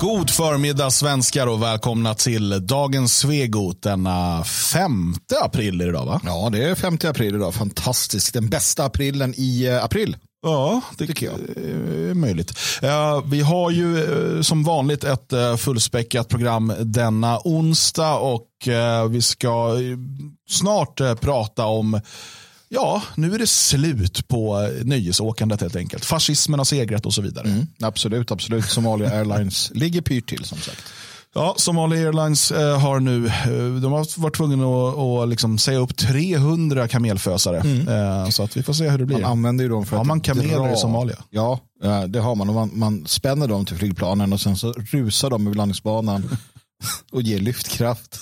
God förmiddag svenskar och välkomna till dagens Svegot denna 5 april är det idag va? Ja, det är 5 april idag. Fantastiskt. Den bästa aprilen i eh, april. Ja, det Tycker jag. är möjligt. Vi har ju eh, som vanligt ett eh, fullspäckat program denna onsdag och vi ska snart prata om Ja, nu är det slut på eh, nöjesåkandet helt enkelt. Fascismen har segrat och så vidare. Mm, absolut, absolut. Somalia Airlines ligger pyrt till som sagt. Ja, Somalia Airlines eh, har nu eh, de har varit tvungna att, att liksom säga upp 300 kamelfösare. Eh, så att vi får se hur det blir. Man använder ju dem för Har att man kameler dra. i Somalia? Ja, det har man. Och man. Man spänner dem till flygplanen och sen så rusar de över landningsbanan och ger lyftkraft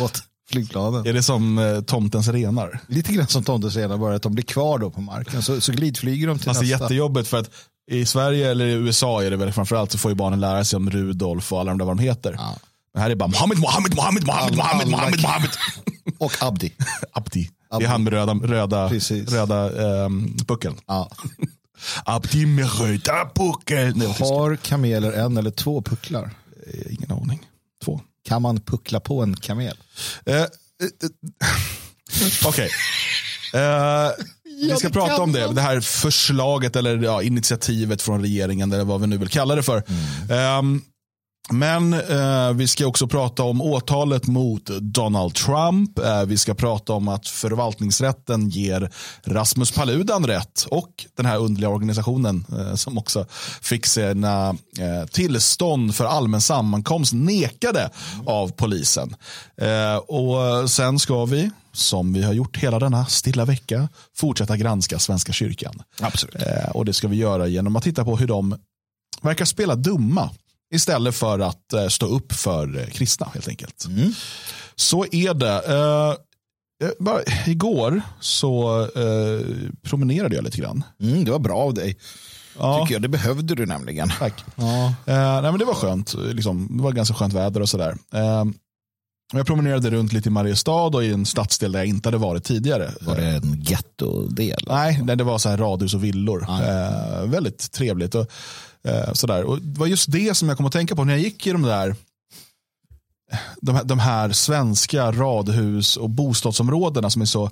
åt flygplanen. Är det som eh, tomtens renar? Lite grann som Tomte säger, bara att de blir kvar då på marken. Så, så glidflyger de till Fast det är nästa. jättejobbigt för att i Sverige eller i USA är det väl framförallt så får ju barnen lära sig om Rudolf och alla de där vad de heter. Ja. Men här är bara Mohammed, Mohammed, Mohammed, Mohammed, Mohammed, Mohammed, Mohammed. Och Abdi. Abdi. Det är han med röda, röda, Precis. röda ehm, puckeln. Ja. Abdi med röda puckeln. Har kameler en eller två pucklar? Eh, Ingen aning. Två. Kan man puckla på en kamel? Eh, eh, Okej. Eh, vi ska prata om det. Det här förslaget eller ja, initiativet från regeringen eller vad vi nu vill kalla det för. Ehm, men eh, vi ska också prata om åtalet mot Donald Trump. Eh, vi ska prata om att förvaltningsrätten ger Rasmus Paludan rätt och den här underliga organisationen eh, som också fick sina eh, tillstånd för allmän sammankomst nekade av polisen. Eh, och sen ska vi, som vi har gjort hela denna stilla vecka, fortsätta granska Svenska kyrkan. Absolut. Eh, och det ska vi göra genom att titta på hur de verkar spela dumma istället för att eh, stå upp för eh, kristna helt enkelt. Så är det. Eh, bara, igår så promenerade jag lite grann. Mm, det var bra av dig. Ja. Tycker jag. Det behövde du nämligen. Tack. Ja. Nej, men det var skönt. Liksom. Det var ganska skönt väder och sådär. Jag promenerade runt lite i Mariestad och i en stadsdel där jag inte hade varit tidigare. Var det en gettodel? Nej, nej, det var så här radhus och villor. Eh, väldigt trevligt. Och, eh, sådär. och det var just det som jag kom att tänka på när jag gick i de där de här, de här svenska radhus och bostadsområdena som är så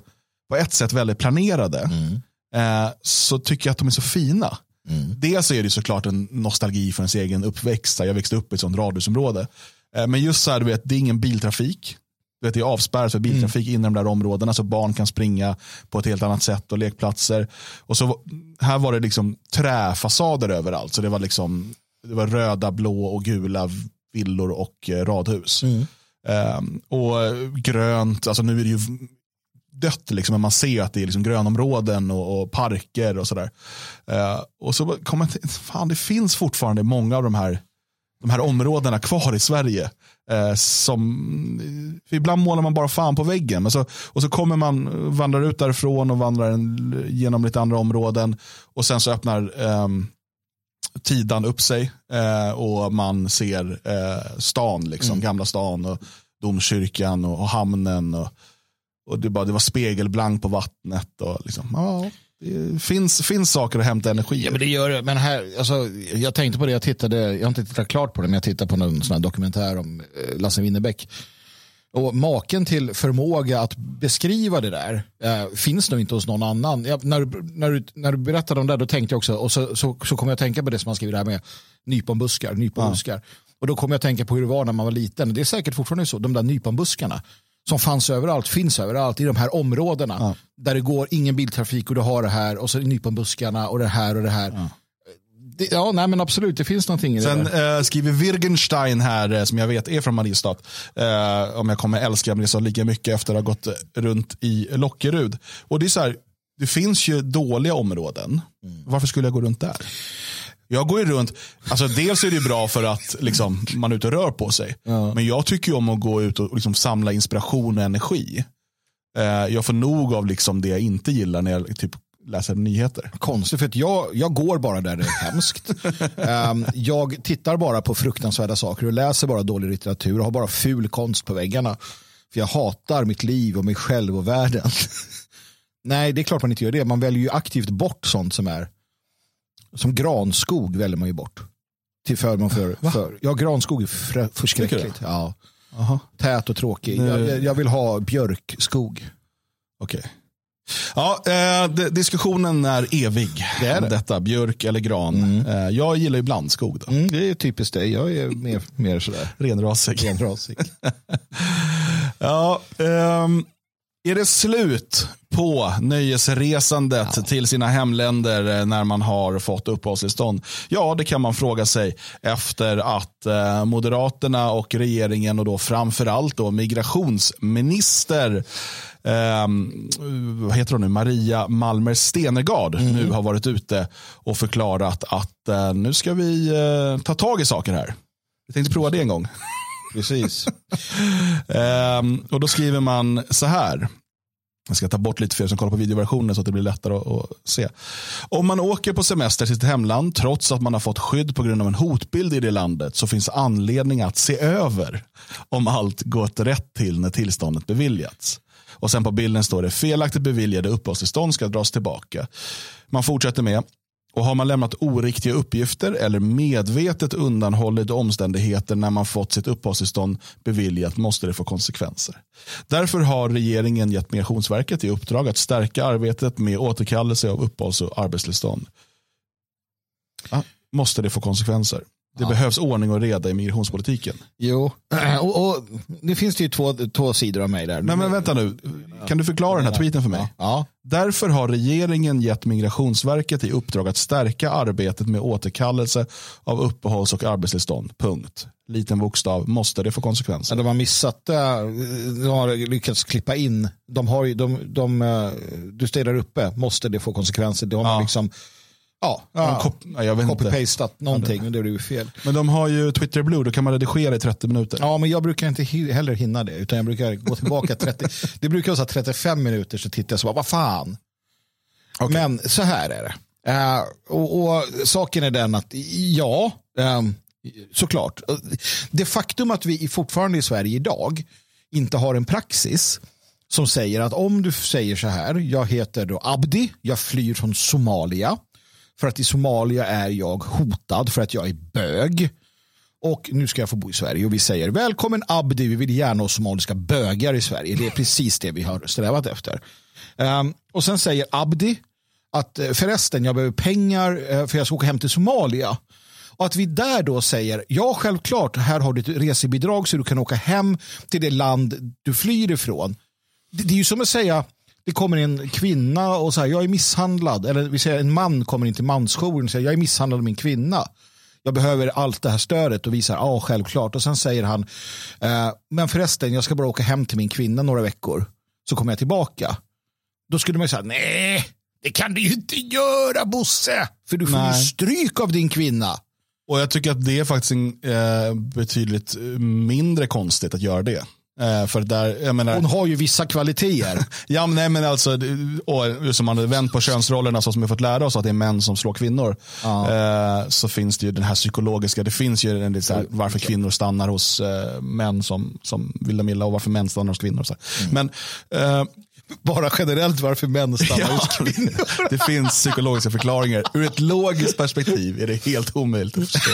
på ett sätt väldigt planerade. Mm. Eh, så tycker jag att de är så fina. Mm. Dels är det såklart en nostalgi för ens egen uppväxt. Jag växte upp i ett sånt radhusområde. Eh, men just så här, du vet, det är ingen biltrafik. Du vet, det är avspärrat för biltrafik Mm. inom de där områdena så barn kan springa på ett helt annat sätt och lekplatser. Och så, här var det liksom träfasader överallt. Så det var liksom det var röda, blå och gula villor och eh, radhus. Mm. Ehm, och eh, grönt, alltså nu är det ju dött liksom, men man ser att det är liksom grönområden och, och parker och sådär. Eh, och så kommer jag till, fan det finns fortfarande många av de här, de här områdena kvar i Sverige. Eh, som, för ibland målar man bara fan på väggen. Men så, och så kommer man, vandrar ut därifrån och vandrar en, genom lite andra områden. Och sen så öppnar ehm, Tidan upp sig eh, och man ser eh, stan, liksom, gamla stan och domkyrkan och, och hamnen. Och, och det, bara, det var spegelblank på vattnet. Och liksom, ja, finns, finns saker att hämta energi Ja, men det gör det. Men här, alltså, jag tänkte på det, jag tittade, jag har inte tittat klart på det, men jag tittade på någon sån här dokumentär om eh, Lasse Winnerbäck. Och maken till förmåga att beskriva det där eh, finns nog inte hos någon annan. Jag, när, du- när, du, när du berättade om det, då tänkte jag också, och så, så, så kom jag att tänka på det som han skriver här med nyponbuskar, nyponbuskar. Och då kom jag att tänka på hur det var när man var liten. Det är säkert fortfarande så, de där nyponbuskarna som fanns överallt, finns överallt i de här områdena. Där det går ingen biltrafik och du har det här och så nyponbuskarna och det här och det här. Det, ja, nej men absolut, det finns någonting i det Sen eh, skriver Wirgenstein här, eh, som jag vet är från Mariestad, eh, om jag kommer älska Mariestad lika mycket efter att ha gått runt i Lockerud. Och det är så här, det finns ju dåliga områden. Varför skulle jag gå runt där? Jag går ju runt, alltså dels är det bra för att liksom, man är ute och rör på sig. Men jag tycker ju om att gå ut och liksom samla inspiration och energi. Eh, jag får nog av liksom det jag inte gillar när jag typ läser nyheter. Konstigt, för att jag, jag går bara där det är hemskt. Ehm, jag tittar bara på fruktansvärda saker och läser bara dålig litteratur och har bara ful konst på väggarna. För jag hatar mitt liv och mig själv och världen. Nej, det är klart man inte gör det. Man väljer ju aktivt bort sånt som är som granskog väljer man ju bort. till förmån för, för ja, granskog är för, förskräckligt. Ja. Aha. Tät och tråkig. Jag, jag vill ha björkskog. Okej. Ja, eh, diskussionen är evig. Det är det. Detta, björk eller gran. Eh, jag gillar ju blandskog. Då. Mm, det är typiskt dig. Jag är mer, mer sådär Renrasig. renrasig. Ja, ehm, är det slut på nöjesresandet till sina hemländer eh, när man har fått uppehållstillstånd? Ja, det kan man fråga sig efter att eh, Moderaterna och regeringen och då framförallt då migrationsminister ehm, vad heter hon nu, Maria Malmer Stenergard nu har varit ute och förklarat att eh, nu ska vi eh, ta tag i saker här. Vi tänkte prova det en gång. Precis. Ehm, och då skriver man så här. Jag ska ta bort lite för er som kollar på videoversionen så att det blir lättare att, att se. Om man åker på semester till sitt hemland trots att man har fått skydd på grund av en hotbild i det landet så finns anledning att se över om allt gått rätt till när tillståndet beviljats. Och sen på bilden står det felaktigt beviljade uppehållstillstånd ska dras tillbaka. Man fortsätter med och har man lämnat oriktiga uppgifter eller medvetet undanhållit omständigheter när man fått sitt uppehållstillstånd beviljat måste det få konsekvenser. Därför har regeringen gett Migrationsverket i uppdrag att stärka arbetet med återkallelse av uppehålls och arbetstillstånd. Ja, måste det få konsekvenser? Det Ja. behövs ordning och reda i migrationspolitiken. Jo, och, och det finns det ju två, två sidor av mig där. Men, men vänta nu, kan du förklara den här tweeten för mig? Ja, Därför har regeringen gett Migrationsverket i uppdrag att stärka arbetet med återkallelse av uppehålls och arbetstillstånd. Punkt. Liten bokstav. Måste det få konsekvenser? Ja, de har missat det. De har lyckats klippa in. De har ju, de, de, eh, du står där uppe, måste det få konsekvenser? De har Ja. liksom, ja, ja copy-pastat någonting och det ju fel. Men de har ju Twitter Blue, då kan man redigera i 30 minuter. Ja, men jag brukar inte heller hinna det, utan jag brukar gå tillbaka 30. det brukar vara så här 35 minuter så tittar jag så bara, vad fan. Okej. Men så här är det. Eh, och, och saken är den att ja, ehm, såklart. Det faktum att vi fortfarande i Sverige idag inte har en praxis som säger att om du säger så här, jag heter då Abdi, jag flyr från Somalia. För att i Somalia är jag hotad för att jag är bög. Och nu ska jag få bo i Sverige och vi säger välkommen Abdi, vi vill gärna ha somaliska bögar i Sverige. Det är precis det vi har strävat efter. Um, och sen säger Abdi att eh, förresten, jag behöver pengar eh, för jag ska åka hem till Somalia. Och att vi där då säger, ja självklart, här har du ett resebidrag så du kan åka hem till det land du flyr ifrån. Det, det är ju som att säga, det kommer en kvinna och säger jag är misshandlad. Eller vi säger en man kommer in till mansjouren och säger jag är misshandlad av min kvinna. Jag behöver allt det här stödet och visar ja självklart. Och sen säger han, eh, men förresten jag ska bara åka hem till min kvinna några veckor. Så kommer jag tillbaka. Då skulle man ju säga, nej det kan du ju inte göra Bosse. För du får ju stryk av din kvinna. Och jag tycker att det är faktiskt en, eh, betydligt mindre konstigt att göra det. Eh, för där, menar, Hon har ju vissa kvaliteter. Ja, men nej, men alltså, och, som man hade vänt på könsrollerna så som vi fått lära oss att det är män som slår kvinnor. Eh, så finns det ju den här psykologiska, det finns ju en, så här, varför kvinnor stannar hos eh, män som, som vill dem illa och varför män stannar hos kvinnor. Så här. Men eh, Bara generellt varför män stannar ja, hos kvinnor. det finns psykologiska förklaringar. Ur ett logiskt perspektiv är det helt omöjligt att förstå.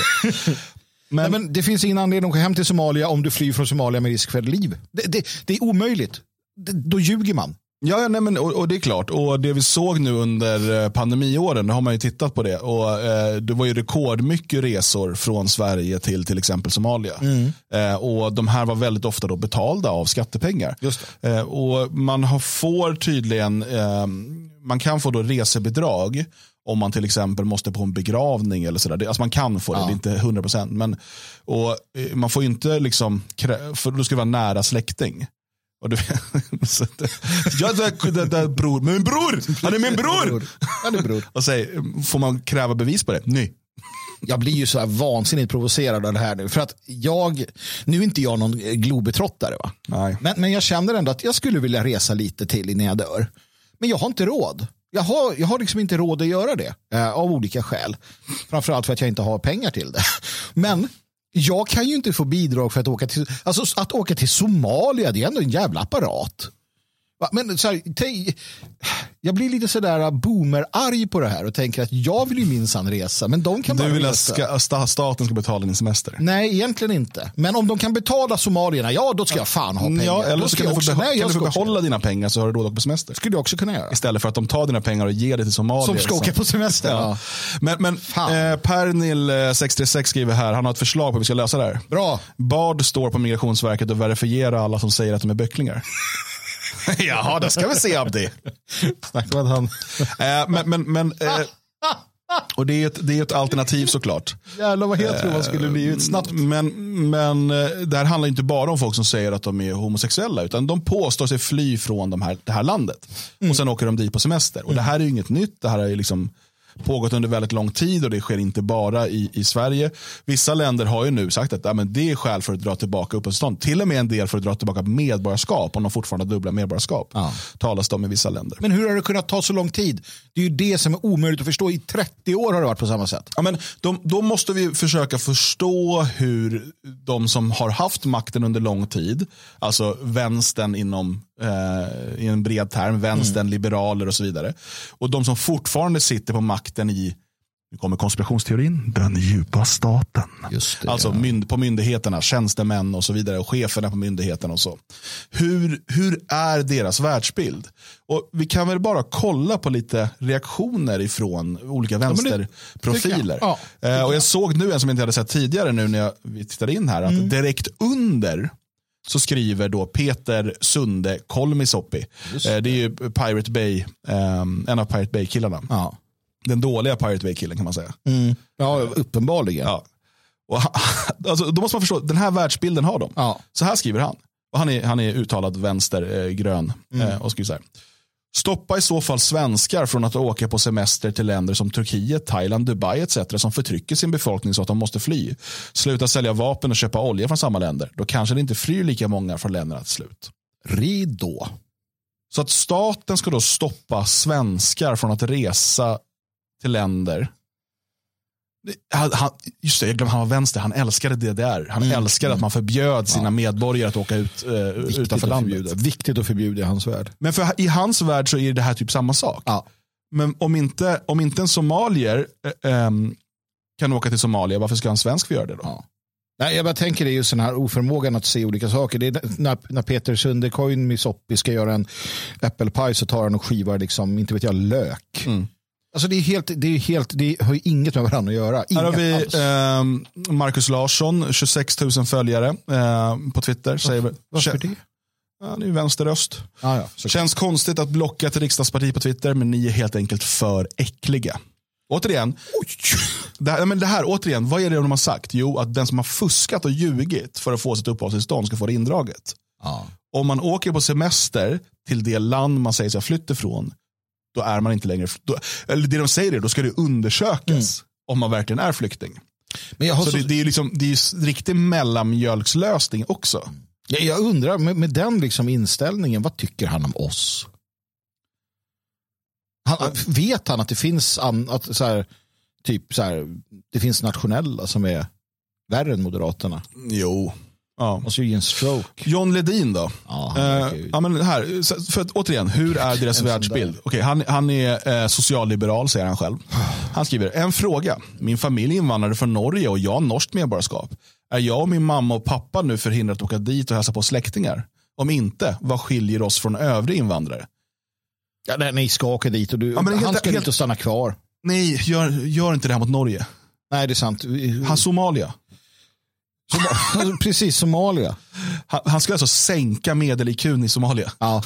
Men, men det finns ingen anledning att åka hem till Somalia om du flyr från Somalia med risk för liv. Det, det, det är omöjligt. Det, då ljuger man. Ja, ja nej, men, och, och det är klart. Och det vi såg nu under eh, pandemiåren, har man ju tittat på det. Och eh, Det var ju rekordmycket resor från Sverige till till exempel Somalia. Eh, och De här var väldigt ofta då betalda av skattepengar. Eh, och Man har, får tydligen, eh, man kan få då resebidrag om man till exempel måste på en begravning eller sådär. Alltså man kan få det, Ja. det är inte 100 procent. Men och, eh, man får ju inte, liksom, för då ska det vara nära släkting. Och du, så att, ja, det, det, det, bror, men bror, han är min bror. Det är bror. Och säg, får man kräva bevis på det? Nej. Jag blir ju så här vansinnigt provocerad av det här nu. För att jag, nu är inte jag någon eh, globetrottare. Va? Nej. Men, men jag känner ändå att jag skulle vilja resa lite till innan jag dör. Men jag har inte råd. Jag har, jag har liksom inte råd att göra det. Eh, av olika skäl. Framförallt för att jag inte har pengar till det. Men jag kan ju inte få bidrag för att åka till, alltså, att åka till Somalia. Det är ändå en jävla apparat. Men så här, jag blir lite sådär boomer-arg på det här och tänker att jag vill ju minsann resa, men de kan bara Du vill att resa. ska, sta- staten ska betala din semester? Nej, egentligen inte. Men om de kan betala somalierna, ja då ska jag fan ha pengar. Ja, eller Då så ska kan du jag få, nej, kan jag du få ska behålla dina pengar så har du råd att åka på semester. skulle du också kunna göra. Istället för att de tar dina pengar och ger det till somalier. Som ska åka på semester. Ja. Men, men eh, Pernil eh, 636 skriver här, han har ett förslag på hur vi ska lösa det här. Bra. Bard står på Migrationsverket och verifierar alla som säger att de är böcklingar. Jaha, det ska vi se Abdi. Snacka att han... Eh, men, men, men, eh, och det är, ett, det är ett alternativ såklart. Jävlar vad het man skulle bli snabbt. Men, men eh, det här handlar inte bara om folk som säger att de är homosexuella, utan de påstår sig fly från de här, det här landet. Och sen åker de dit på semester. Och det här är ju inget nytt, det här ju liksom pågått under väldigt lång tid och det sker inte bara i, i Sverige. Vissa länder har ju nu sagt att ja, men det är skäl för att dra tillbaka uppehållstillstånd. Till och med en del för att dra tillbaka medborgarskap, om de fortfarande har dubbla medborgarskap. Ja. Talas det om i vissa länder. Men hur har det kunnat ta så lång tid? Det är ju det som är omöjligt att förstå. I 30 år har det varit på samma sätt. Ja, men de, då måste vi försöka förstå hur de som har haft makten under lång tid, alltså vänstern inom, eh, i en bred term, vänstern, liberaler och så vidare. Och de som fortfarande sitter på makten i, nu kommer konspirationsteorin, den djupa staten. Det, alltså ja. mynd, på myndigheterna, tjänstemän och så vidare och cheferna på myndigheterna och så. Hur, hur är deras världsbild? Och vi kan väl bara kolla på lite reaktioner ifrån olika vänsterprofiler. jag. Ja, Eh, och jag såg nu en som jag inte hade sett tidigare nu när jag, vi tittade in här, att Mm. direkt under så skriver då Peter Sunde Kolmisoppi. Just Eh, det är ju Pirate Bay, ehm, en av Pirate Bay-killarna. Ja. Den dåliga Pirate Bay-killen kan man säga. Mm. ja, uppenbarligen. Ja. Och alltså, då måste man förstå, den här världsbilden har de. Ja. Så här skriver han. Och han, är, han är uttalad vänstergrön. Eh, och skriver så här. Stoppa i så fall svenskar från att åka på semester till länder som Turkiet, Thailand, Dubai etc. som förtrycker sin befolkning så att de måste fly. Sluta sälja vapen och köpa olja från samma länder. Då kanske det inte flyr lika många från länderna till slut. Ridå. Så att staten ska då stoppa svenskar från att resa till länder. Han, just det, jag glömde, han var vänster. Han älskade DDR. Han Mm, älskade att man förbjöd sina medborgare att åka ut eh, utanför landet. förbjuda. Viktigt att förbjuda i hans värld. Men för, i hans värld så är det här typ samma sak. Ja. Men om inte, om inte en somalier eh, ehm, kan åka till Somalia, varför ska en svensk få göra det då? Ja. Nej, jag bara tänker det är just den här oförmågan att se olika saker. Det är när, när Peter Sundecoin Misoppi ska göra en äppelpaj så tar han och skivar liksom, inte vet jag, lök. Mm. Alltså det är helt, det är helt, det har ju inget med varandra att göra. Här Inget har vi ehm, Marcus Larsson, 26 000 följare eh, på Twitter. Säger, Varför det? Det är ju vänsterröst. Ah, ja, Känns konstigt att blocka ett riksdagsparti på Twitter, men ni är helt enkelt för äckliga. Återigen, det här, men det här, återigen, vad är det de har sagt? Jo, att den som har fuskat och ljugit för att få sitt uppehållstillstånd ska få det indraget. ja. Om man åker på semester till det land man säger sig ha flytt ifrån, då är man inte längre, då, eller det de säger är, då ska det undersökas om man verkligen är flykting. Men jag, har Så så, det, det är liksom, det är riktig mellanmjölkslösning också. jag, jag undrar, med, med den liksom inställningen, vad tycker han om oss? Han, vet han att det finns, an, att, så här, typ så här, det finns nationella som är värre än Moderaterna? Jo. Ja. Måste ju ge en stroke. John Ledin då? Ja, Eh, ja, men här, för att, återigen, hur är deras världsbild? Okej, han, han är eh, socialliberal säger han själv. Han skriver, en fråga. Min familj invandrade från Norge och jag har norskt medborgarskap. Är jag och min mamma och pappa nu förhindrade att åka dit och hälsa på släktingar? Om inte, vad skiljer oss från övriga invandrare? Ja, nej, ni ska åka dit och du, Ja, han helt- ska helt- dit och stanna kvar. Nej, gör, gör inte det här mot Norge. Nej, det är sant. Han Somalia. Som, precis, Somalia. Han, han ska alltså sänka medel-IQn i Somalia. Ja.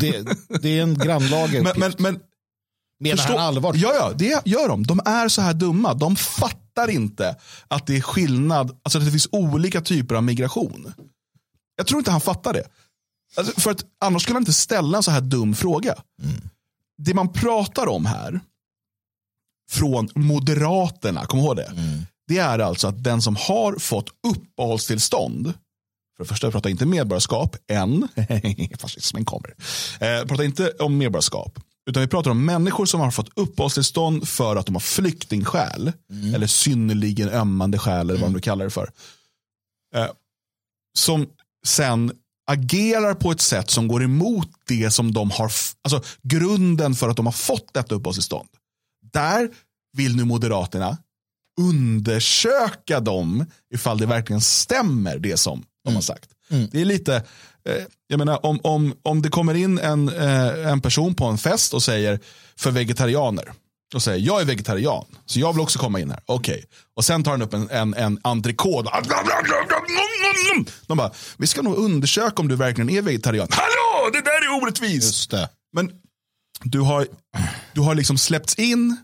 Det, det är en grannlaga Men, men, men Menar Förstå- han allvar? Ja, ja, det gör de. De är så här dumma. De fattar inte att det är skillnad, alltså att det finns olika typer av migration. Jag tror inte han fattar det. Alltså, för att annars skulle han inte ställa en så här dum fråga. Det man pratar om här, från Moderaterna, kom ihåg det. Det är alltså att den som har fått uppehållstillstånd, för det första, jag pratar inte medborgarskap än. Fascismen kommer. Eh, pratar inte om medborgarskap. Utan vi pratar om människor som har fått uppehållstillstånd för att de har flyktingskäl. Eller synnerligen ömmande skäl, eller vad man nu kallar det för. Eh, som sen agerar på ett sätt som går emot det som de har, alltså grunden för att de har fått detta uppehållstillstånd. Där vill nu Moderaterna undersöka dem ifall det verkligen stämmer det som de har sagt. Mm. Det är lite, eh, jag menar om, om, om det kommer in en, eh, en person på en fest och säger för vegetarianer och säger jag är vegetarian så jag vill också komma in här. Okej. Okay. Och sen tar han upp en, en, en entrecote. De bara, vi ska nog undersöka om du verkligen är vegetarian. Hallå, det där är orättvist. Men du har, du har liksom släppts in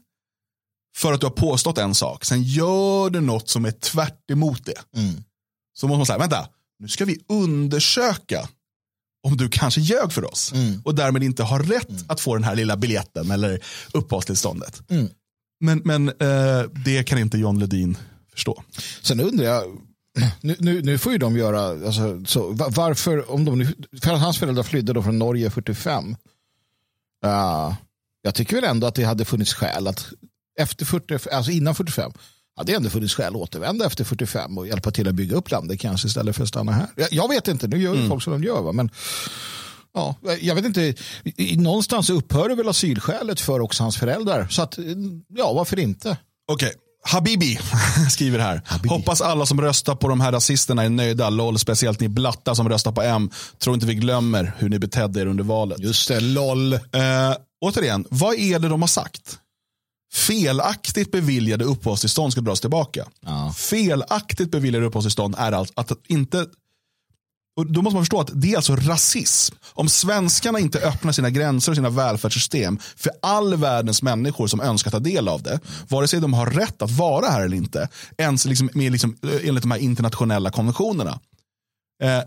för att du har påstått en sak. Sen gör du något som är tvärt emot det. Mm. Så måste man säga, vänta, nu ska vi undersöka om du kanske ljög för oss. Mm. Och därmed inte har rätt att få den här lilla biljetten eller uppehållstillståndet. Mm. Men, men eh, det kan inte John Ledin förstå. Sen undrar jag, nu, nu, nu får ju de göra, alltså, så, va- varför, om de nu, för att hans föräldrar flydde då från Norge 45. Uh, jag tycker väl ändå att det hade funnits skäl att efter 40, alltså innan 45, hade det ändå funnits skäl att återvända efter 45 och hjälpa till att bygga upp landet kanske istället för att stanna här. Jag, jag vet inte, nu gör ju folk som de gör va, men ja, jag vet inte, någonstans upphör det väl asylskälet för också hans föräldrar. Så att, ja, varför inte? Okej, Habibi skriver här. Habibi. Hoppas alla som röstar på de här rasisterna är nöjda. LOL, speciellt ni blattar som röstar på M. Tror inte vi glömmer hur ni betedde er under valet. Just det, LOL. Eh, återigen, vad är det de har sagt? Felaktigt beviljade uppehållstillstånd ska dras tillbaka. Ja. Felaktigt beviljade uppehållstillstånd är alltså att inte och då måste man förstå att det är alltså rasism. Om svenskarna inte öppnar sina gränser och sina välfärdssystem för all världens människor som önskar ta del av det, vare sig de har rätt att vara här eller inte, ens liksom, med liksom, eh, enligt de här internationella konventionerna. Eh,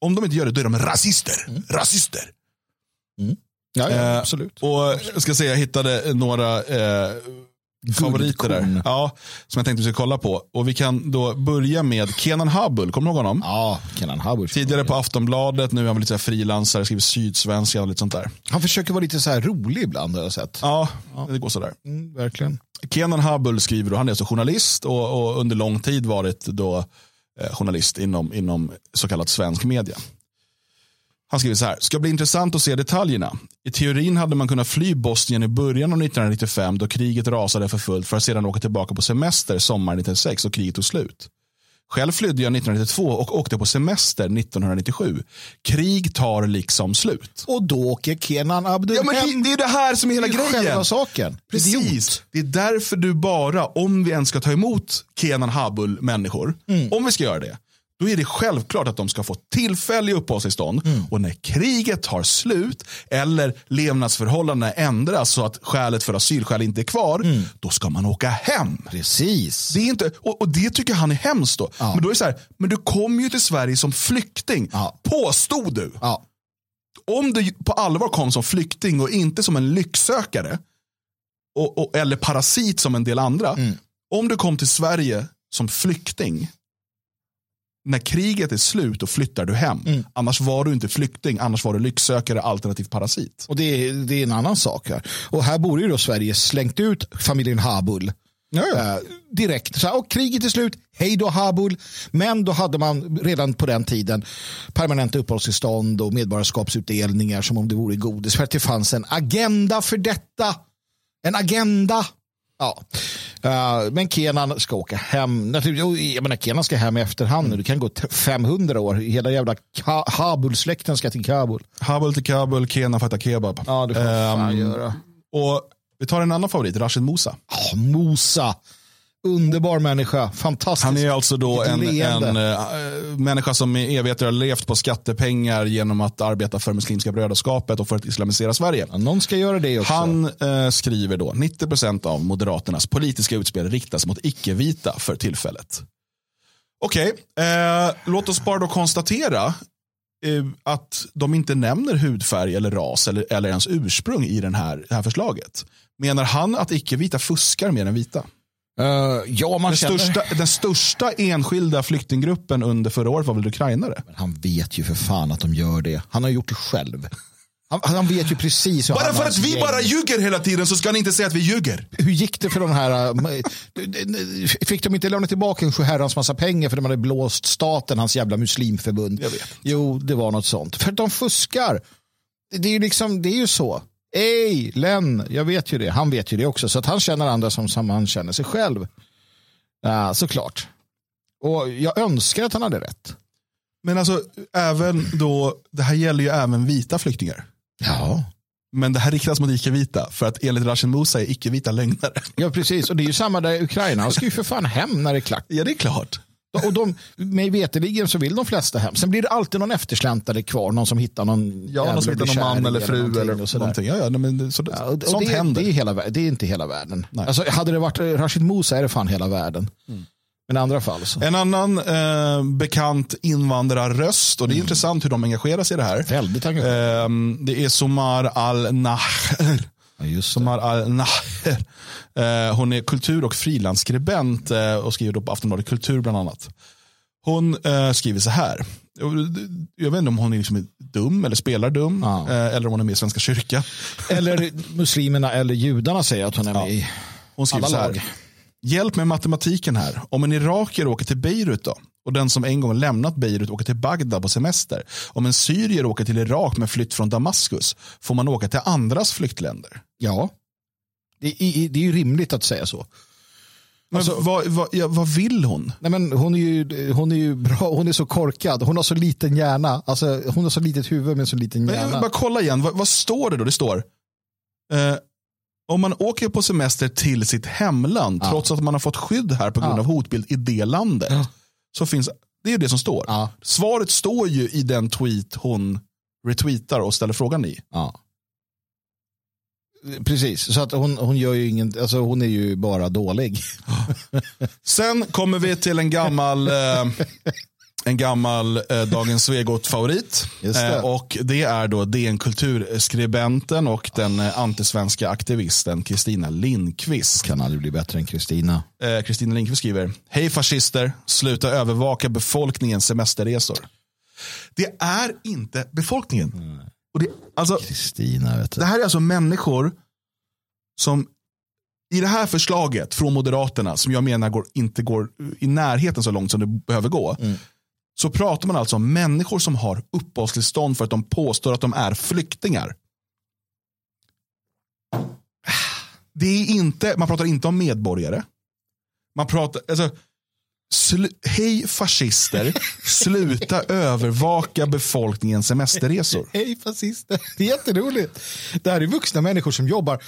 om de inte gör det, då är de rasister. Rasister. Ja, ja Eh, absolut. Och jag ska säga, jag hittade några eh, favoriter där. Ja, som jag tänkte vi ska kolla på. Och vi kan då börja med Kenan Habul, kommer du ihåg honom? Ja, Kenan Habush. Tidigare på Aftonbladet, nu är han väl lite frilansare, skriver Sydsvenska och lite sånt där. Han försöker vara lite så här rolig ibland har jag sett. Ja, det går sådär. Mm, verkligen. Kenan Habul skriver, då, han är alltså journalist och, och under lång tid varit då, eh, journalist inom, inom så kallad svensk media. Han skriver så här, ska bli intressant att se detaljerna. I teorin hade man kunnat fly Bosnien i början av 1995 då kriget rasade för fullt för att sedan åka tillbaka på semester sommaren 1996 och kriget tog slut. Själv flydde jag 1992 och åkte på semester 1997. Krig tar liksom slut. Och då åker Kenan Abdul Ja, men det, det är det här som är hela Det är grejen. själva saken. Precis. Idiot. Det är därför du bara, om vi ens ska ta emot Kenan Habul människor, om vi ska göra det, då är det självklart att de ska få tillfälliga uppehållstillstånd. Och när kriget tar slut eller levnadsförhållandena ändras så att skälet för asylskäl inte är kvar, då ska man åka hem. Precis. Det är inte, och, och det tycker han är hemskt då. Men då är så här, men du kom ju till Sverige som flykting, Ja. påstod du. Ja. Om du på allvar kom som flykting och inte som en lycksökare och, och, eller parasit som en del andra. Om du kom till Sverige som flykting när kriget är slut och flyttar du hem. Annars var du inte flykting, annars var du lycksökare alternativt parasit. Och det är, det är en annan sak här. Och här borde ju då Sverige slängt ut familjen Habul. Eh, direkt. Så, här, och kriget är slut, hej då Habul. Men då hade man redan på den tiden permanenta uppehållstillstånd och medborgarskapsutdelningar som om det vore godis. För att det fanns en agenda för detta. En agenda. Ja. Eh, men Kenan ska åka hem. Jag menar, Kenan ska hem i efterhand nu. Det kan gå t- 500 år. Hela jävla Ka- Habul-släkten ska till Kabul. Habul till Kabul, Kenan fattar kebab. Ja, det får man fan Ehm, göra. Och vi tar en annan favorit, Rashid Musa. Ah, Mosa. Underbar människa. Fantastisk. Han är alltså då en, en äh, människa som i evigheter har levt på skattepengar genom att arbeta för Muslimska brödraskapet och för att islamisera Sverige. Ja, någon ska göra det också. Han eh, skriver då 90% av Moderaternas politiska utspel riktas mot icke-vita för tillfället. Okej, eh, låt oss bara då konstatera att de inte nämner hudfärg eller ras eller, eller ens ursprung i den här, det här förslaget. Menar han att icke-vita fuskar mer än vita? Eh, ja, man Den känner... största, den största enskilda flyktinggruppen under förra året var väl ukrainare? Men Han vet ju för fan att de gör det. Han har gjort det själv. Han, han vet ju precis hur Bara för att vi gäng- bara ljuger hela tiden så ska ni inte säga att vi ljuger. Hur gick det för de här? äh, Fick de inte lämna tillbaka en sjuherrans massa pengar för de hade blåst staten, hans jävla muslimförbund? Jag vet. Jo, det var något sånt. För att de fuskar. Det är ju liksom, det är ju så. Ej, Len, jag vet ju det. Han vet ju det också. Så att han känner andra som, som han känner sig själv. Ja, såklart. Och jag önskar att han hade rätt. Men alltså, även då, det här gäller ju även vita flyktingar. Ja. Men det här riktas mot icke-vita för att enligt Rashid Musa är icke-vita lögnare. Ja, precis. Och det är ju samma där i Ukraina. Han ska ju för fan hem när det är klart. Ja, det är klart. Och de, mig veterligen så vill de flesta hem. Sen blir det alltid någon eftersläntrare kvar. Någon som hittar någon Ja, någon som hittar någon man eller fru någonting eller någonting. Ja, ja, nej, men det- så, Ja, och, och sånt det, händer. Det är, hela, vär- det är inte hela världen. Alltså, hade det varit eh, Rashid Musa är det fan hela världen. Mm. Men andra fall så. En annan eh, bekant invandrarröst och det är intressant hur de engagerar sig i det här. Väldigt engagerad. Ehm, det är Somar Al-Nahr. Ja, just det. Somar Al-Nahr. Eh, hon är kultur och frilansskribent eh, och skriver då på Aftonbladet Kultur bland annat. Hon eh, skriver så här. Jag vet inte om hon är liksom dum eller spelar dum. Ja. Eh, eller om hon är med i Svenska kyrkan. Eller muslimerna eller judarna säger att hon är med i Hon skriver alla så här. lag. Hjälp med matematiken här. Om en irakier åker till Beirut då? Och den som en gång lämnat Beirut åker till Bagdad på semester. Om en syrier åker till Irak med flytt från Damaskus får man åka till andras flyktländer. Ja. Det är, det är ju rimligt att säga så. Men Alltså- vad, vad, ja, vad vill hon? Nej, men hon, är ju, hon är ju bra, hon är så korkad. Hon har så liten hjärna. Alltså, hon har så litet huvud med så liten Men hjärna. bara kolla igen, vad, vad står det då? Det står eh, om man åker på semester till sitt hemland Ja. trots att man har fått skydd här på grund Ja. av hotbild i det landet. Så finns, det är det som står. Ja. Svaret står ju i den tweet hon retweetar och ställer frågan i. Ja. Precis, så att hon, hon gör ju ingen, alltså hon är ju bara dålig. Sen kommer vi till en gammal, eh, en gammal eh, Dagens Svegot-favorit. Eh, och det är då DN Kulturskribenten och den eh, antisvenska aktivisten Kristina Lindqvist. Kan aldrig bli bättre än Kristina. Eh, Kristina Lindqvist skriver, hej fascister, sluta övervaka befolkningens semesterresor. Det är inte befolkningen. Och det, alltså, Kristina, vet du. det här är alltså människor som i det här förslaget från Moderaterna, som jag menar går, inte går i närheten så långt som det behöver gå, Mm så pratar man alltså om människor som har uppehållstillstånd för att de påstår att de är flyktingar. Det är inte, man pratar inte om medborgare. Man pratar, alltså, slu, hej fascister, sluta övervaka befolkningens semesterresor. Hej fascister. Det är jätteroligt. Det här är vuxna människor som jobbar.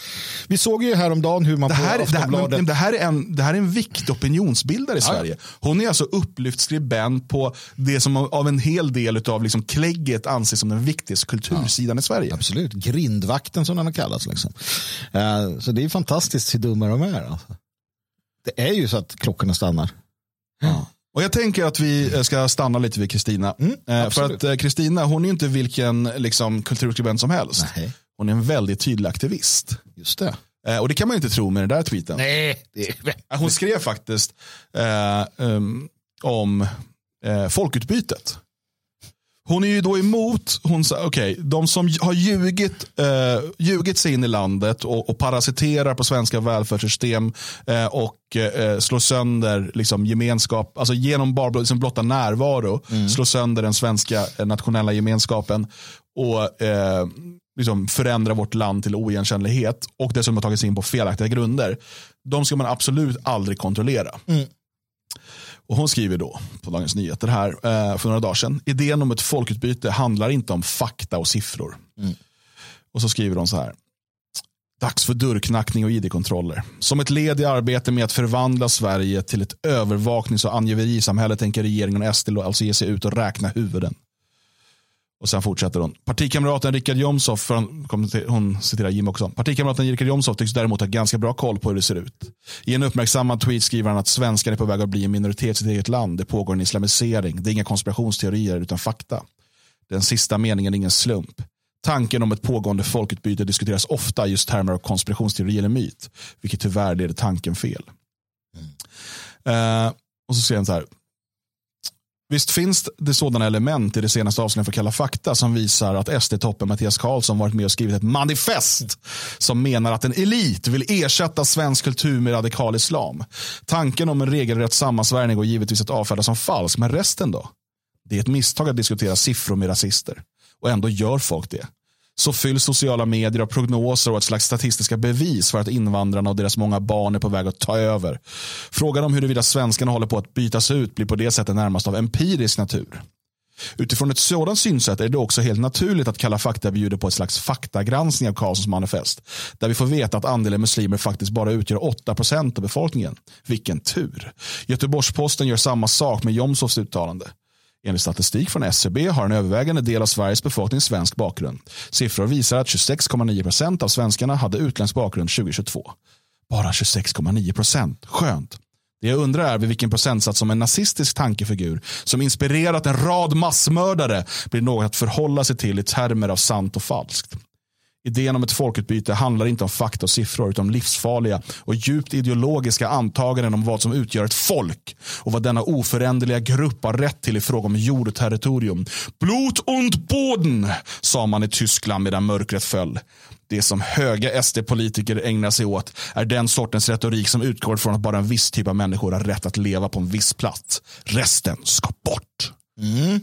Vi såg ju häromdagen hur man Det här, på det, här, Aftonbladet... det, här är en, det här är en viktig opinionsbildare i Sverige. Hon är alltså upplyft skribent på det som av en hel del av liksom klägget anses som den viktigaste kultursidan i Sverige. Absolut, grindvakten som den har kallats. Liksom. Eh, Så det är fantastiskt hur dumma de är. Alltså. Det är ju så att klockorna stannar. Och Jag tänker att vi eh, ska stanna lite vid Kristina. Mm, Eh, för att eh, Kristina, hon är inte vilken liksom, kulturskribent som helst. Nej, Hon är en väldigt tydlig aktivist. just det. Och det kan man inte tro med den där tweeten. Nej, Hon skrev faktiskt eh, um, om eh, folkutbytet. Hon är ju då emot, hon sa, okej, de som har ljugit, eh, ljugit sig in i landet och, och parasiterar på svenska välfärdssystem eh, och eh, slår sönder liksom, gemenskap, alltså genom bara liksom, blotta närvaro, slår sönder den svenska eh, nationella gemenskapen och eh, liksom, förändra vårt land till oigenkännlighet och dessutom har tagit sig in på felaktiga grunder. De ska man absolut aldrig kontrollera. Och hon skriver då på Dagens Nyheter här eh, för några dagar sedan. Idén om ett folkutbyte handlar inte om fakta och siffror. Och så skriver de så här. Dags för dörrknackning och id-kontroller. Som ett led i arbetet med att förvandla Sverige till ett övervaknings och angiverisamhälle tänker regeringen och SD alltså ge sig ut och räkna huvuden. Och sen fortsätter hon. Partikamraten Richard Jomshof, för hon, hon citerar Jim också. Partikamraten Richard Jomshof tycks däremot ha ganska bra koll på hur det ser ut. I en uppmärksammad tweet skriver han att svenskar är på väg att bli en minoritet i sitt eget land. Det pågår en islamisering. Det är inga konspirationsteorier utan fakta. Den sista meningen är ingen slump. Tanken om ett pågående folkutbyte diskuteras ofta just termer av konspirationsteori eller myt, vilket tyvärr leder tanken fel. Eh, och så säger han så här. Visst finns det sådana element i det senaste avsnittet för Kalla fakta som visar att SD-toppen Mattias Karlsson varit med och skrivit ett manifest som menar att en elit vill ersätta svensk kultur med radikal islam. Tanken om en regelrätt sammansvärjning går givetvis att avfärda som falsk, men resten då? Det är ett misstag att diskutera siffror med rasister. Och ändå gör folk det så fylls sociala medier av prognoser och ett slags statistiska bevis för att invandrarna och deras många barn är på väg att ta över. Frågan om huruvida svenskarna håller på att bytas ut blir på det sättet närmast av empirisk natur. Utifrån ett sådant synsätt är det också helt naturligt att Kalla fakta bjuder på ett slags faktagranskning av Karlssons manifest. Där vi får veta att andelen muslimer faktiskt bara utgör 8% av befolkningen. Vilken tur. Göteborgs-Posten gör samma sak med Jomshofs uttalande. Enligt statistik från SCB har en övervägande del av Sveriges befolkning svensk bakgrund. Siffror visar att 26,9 procent av svenskarna hade utländsk bakgrund 2022. Bara 26,9 procent. Skönt. Det jag undrar är vid vilken procentsats som en nazistisk tankefigur som inspirerat en rad massmördare blir något att förhålla sig till i termer av sant och falskt. Idén om ett folkutbyte handlar inte om fakta och siffror utan om livsfarliga och djupt ideologiska antaganden om vad som utgör ett folk och vad denna oföränderliga grupp har rätt till i fråga om jord och territorium. Blut und Boden, sa man i Tyskland medan mörkret föll. Det som höga SD-politiker ägnar sig åt är den sortens retorik som utgår från att bara en viss typ av människor har rätt att leva på en viss plats. Resten ska bort. Mm.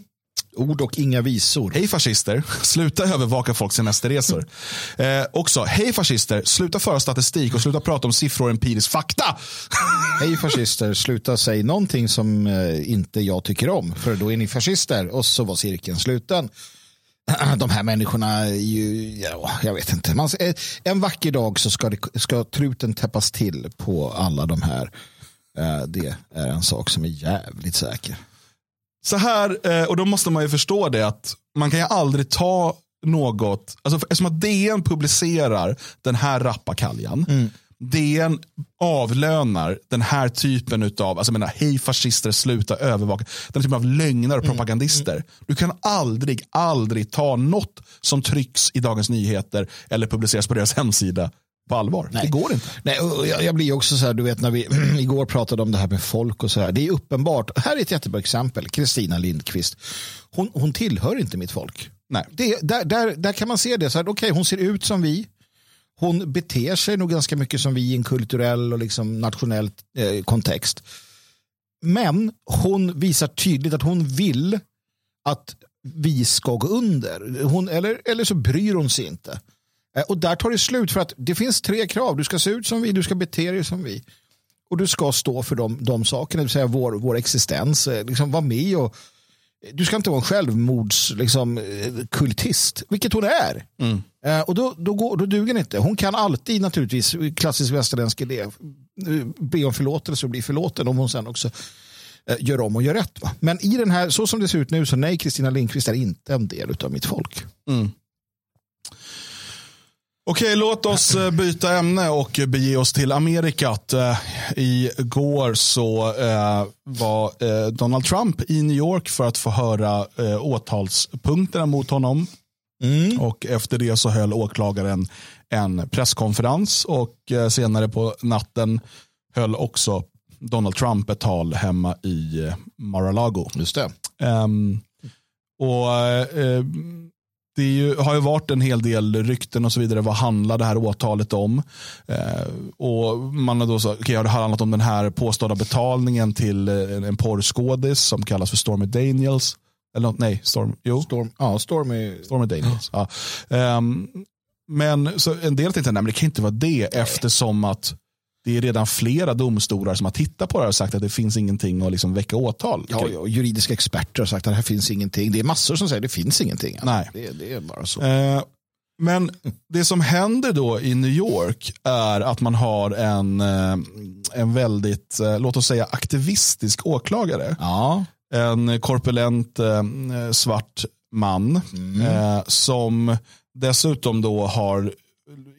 Ord och inga visor. Hej fascister, sluta övervaka folks semesterresor. Eh, också, hej fascister, sluta föra statistik och sluta prata om siffror och empirisk fakta. hej fascister, sluta säga någonting som eh, inte jag tycker om, för då är ni fascister. Och så var cirkeln sluten. De här människorna är ju, ja, jag vet inte. Man, eh, en vacker dag så ska, det, ska truten täppas till på alla de här. Eh, det är en sak som är jävligt säker. Så här, eh, och då måste man ju förstå det att man kan ju aldrig ta något, alltså eftersom att DN publicerar den här rappakaljan, mm. DN avlönar den här typen av, alltså menar, hej fascister, sluta övervaka, den typen av lögner och mm. propagandister. Mm. Du kan aldrig, aldrig ta något som trycks i Dagens Nyheter eller publiceras på deras hemsida på allvar. Nej. Det går inte. Nej, jag, jag blir också så här, du vet när vi igår pratade om det här med folk och så här. Det är uppenbart. Här är ett jättebra exempel. Kristina Lindqvist. Hon, hon tillhör inte mitt folk. Nej. Det, där, där, där kan man se det. Här, okay, hon ser ut som vi. Hon beter sig nog ganska mycket som vi i en kulturell och liksom nationell eh, kontext. Men hon visar tydligt att hon vill att vi ska gå under. Hon, eller, eller så bryr hon sig inte. Eh, och där tar det slut för att det finns tre krav. Du ska se ut som vi, du ska bete dig som vi. Och du ska stå för de, de sakerna, det vill säga vår, vår existens. Eh, liksom vara med och du ska inte vara en självmordskultist, liksom, eh, vilket hon är. Mm. och då, då, går, då duger det inte. Hon kan alltid naturligtvis, klassisk västerländsk idé, be om förlåtelse och bli förlåten om hon sen också gör om och gör rätt. Va? Men i den här, så som det ser ut nu, så nej, Kristina Lindqvist är inte en del av mitt folk. Mm. Okej, låt oss eh, byta ämne och bege oss till Amerikat. Eh, igår så eh, var Donald Trump i New York för att få höra åtalspunkterna mot honom. Mm. Och efter det så höll åklagaren en presskonferens och senare på natten höll också Donald Trump ett tal hemma i Mar-a-Lago. Just det. Um, och uh, det ju, har ju varit en hel del rykten och så vidare. Vad handlar det här åtalet om? Eh, och man har då så, okay, har det handlat om den här påstådda betalningen till en, en porrskådis som kallas för Stormy Daniels. Eller något, nej, Storm, jo. Storm, ja, Stormy. Stormy Daniels. Ja. Um, men så en del tänkte, nej men det kan inte vara det nej. eftersom att det är redan flera domstolar som har tittat på det här och sagt att det finns ingenting att liksom väcka åtal. Ja, ja, juridiska experter har sagt att det här finns ingenting. Det är massor som säger att det finns ingenting. Nej. Det, det är bara så. Eh, men det som händer då i New York är att man har en, eh, en väldigt, eh, låt oss säga aktivistisk åklagare. Ja. En korpulent eh, svart man mm. som dessutom då har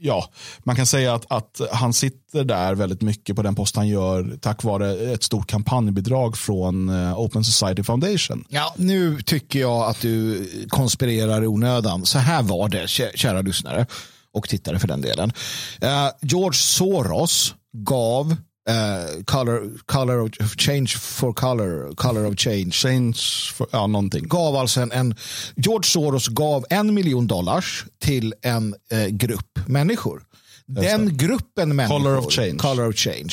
ja, man kan säga att, att han sitter där väldigt mycket på den post han gör tack vare ett stort kampanjbidrag från uh, Open Society Foundation. Ja, nu tycker jag att du konspirerar i onödan. Så här var det, kära lyssnare och tittare för den delen. Uh, George Soros gav eh, color, color of change for color, color of change. Change, for, ja någonting. Gav alltså en, en, George Soros gav en miljon dollars till en eh, grupp människor. Den gruppen människor, Color of change. Color of change.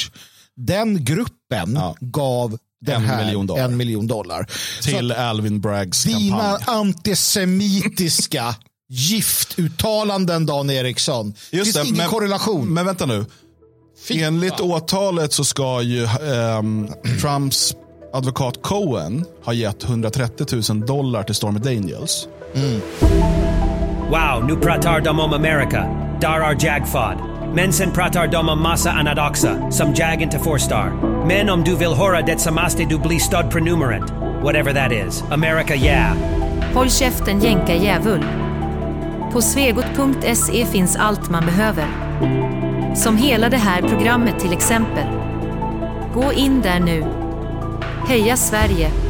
Den gruppen Ja. gav den En här miljon dollar. en miljon dollar. Så Till Alvin Braggs dina kampanj. antisemitiska giftuttalanden, Dan Eriksson. Det finns ingen men, korrelation. Men vänta nu. Fy Enligt fan. åtalet så ska ju ehm, Trumps advokat Cohen ha gett 130 000 dollar till Stormy Daniels. Wow, nu pratar de om America. Där är jagfad. Men sen pratar de om massa Anadoxa, som jag inte förstår. Men om du vill höra det så måste du bli stöd prenumerant. Whatever that is. America, yeah. Håll käften jänkarjävul. På svegot.se finns allt man behöver. Som hela det här programmet till exempel. Gå in där nu. Heja Sverige!